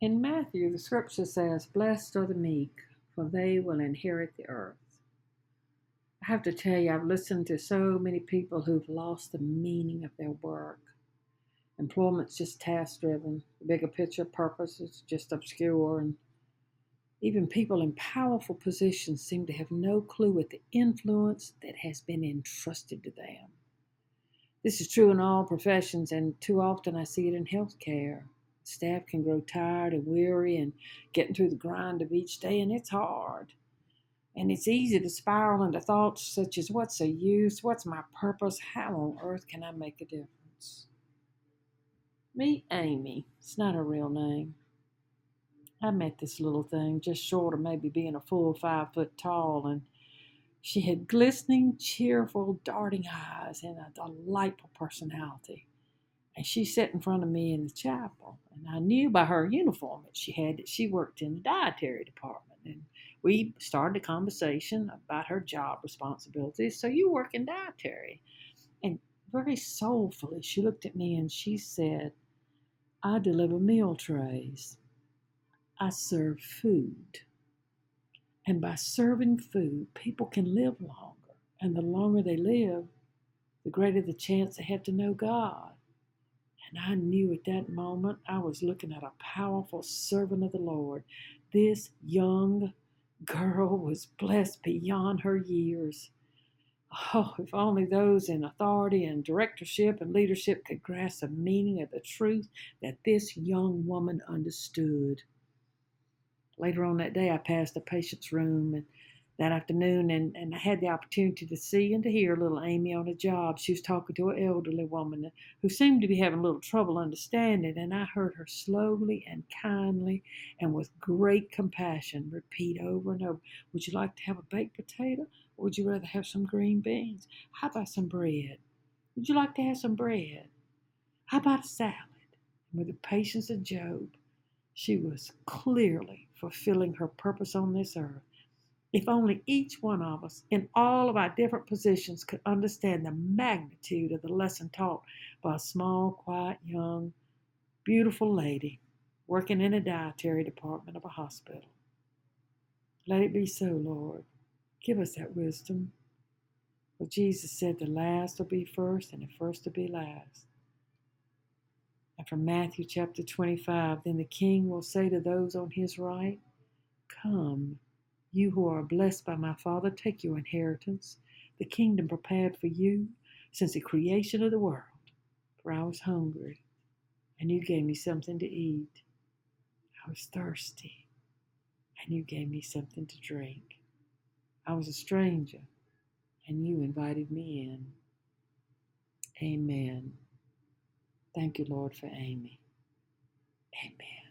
In Matthew, the scripture says, Blessed are the meek, for they will inherit the earth. I have to tell you, I've listened to so many people who've lost the meaning of their work. Employment's just task driven, the bigger picture purpose is just obscure, and even people in powerful positions seem to have no clue at the influence that has been entrusted to them. This is true in all professions, and too often I see it in healthcare. Staff can grow tired and weary and getting through the grind of each day, and it's hard. And it's easy to spiral into thoughts such as what's the use? What's my purpose? How on earth can I make a difference? Meet Amy. It's not her real name. I met this little thing just short of maybe being a full five foot tall, and she had glistening, cheerful, darting eyes and a delightful personality. And she sat in front of me in the chapel, and I knew by her uniform that she had that she worked in the dietary department. And we started a conversation about her job responsibilities. So you work in dietary. And very soulfully, she looked at me and she said, I deliver meal trays. I serve food. And by serving food, people can live longer. And the longer they live, the greater the chance they have to know God. And I knew at that moment I was looking at a powerful servant of the Lord. This young girl was blessed beyond her years. Oh, if only those in authority and directorship and leadership could grasp the meaning of the truth that this young woman understood. Later on that day, I passed a patient's room and that afternoon and, and I had the opportunity to see and to hear little Amy on a job. She was talking to an elderly woman uh, who seemed to be having a little trouble understanding, and I heard her slowly and kindly and with great compassion repeat over and over, Would you like to have a baked potato? Or would you rather have some green beans? How about some bread? Would you like to have some bread? How about a salad? And with the patience of Job, she was clearly fulfilling her purpose on this earth if only each one of us, in all of our different positions, could understand the magnitude of the lesson taught by a small, quiet, young, beautiful lady working in a dietary department of a hospital. Let it be so, Lord. Give us that wisdom. For Jesus said the last will be first and the first will be last. And from Matthew chapter 25, then the king will say to those on his right, Come you who are blessed by my Father, take your inheritance, the kingdom prepared for you since the creation of the world. For I was hungry, and you gave me something to eat. I was thirsty, and you gave me something to drink. I was a stranger, and you invited me in. Amen. Thank you, Lord, for Amy. Amen.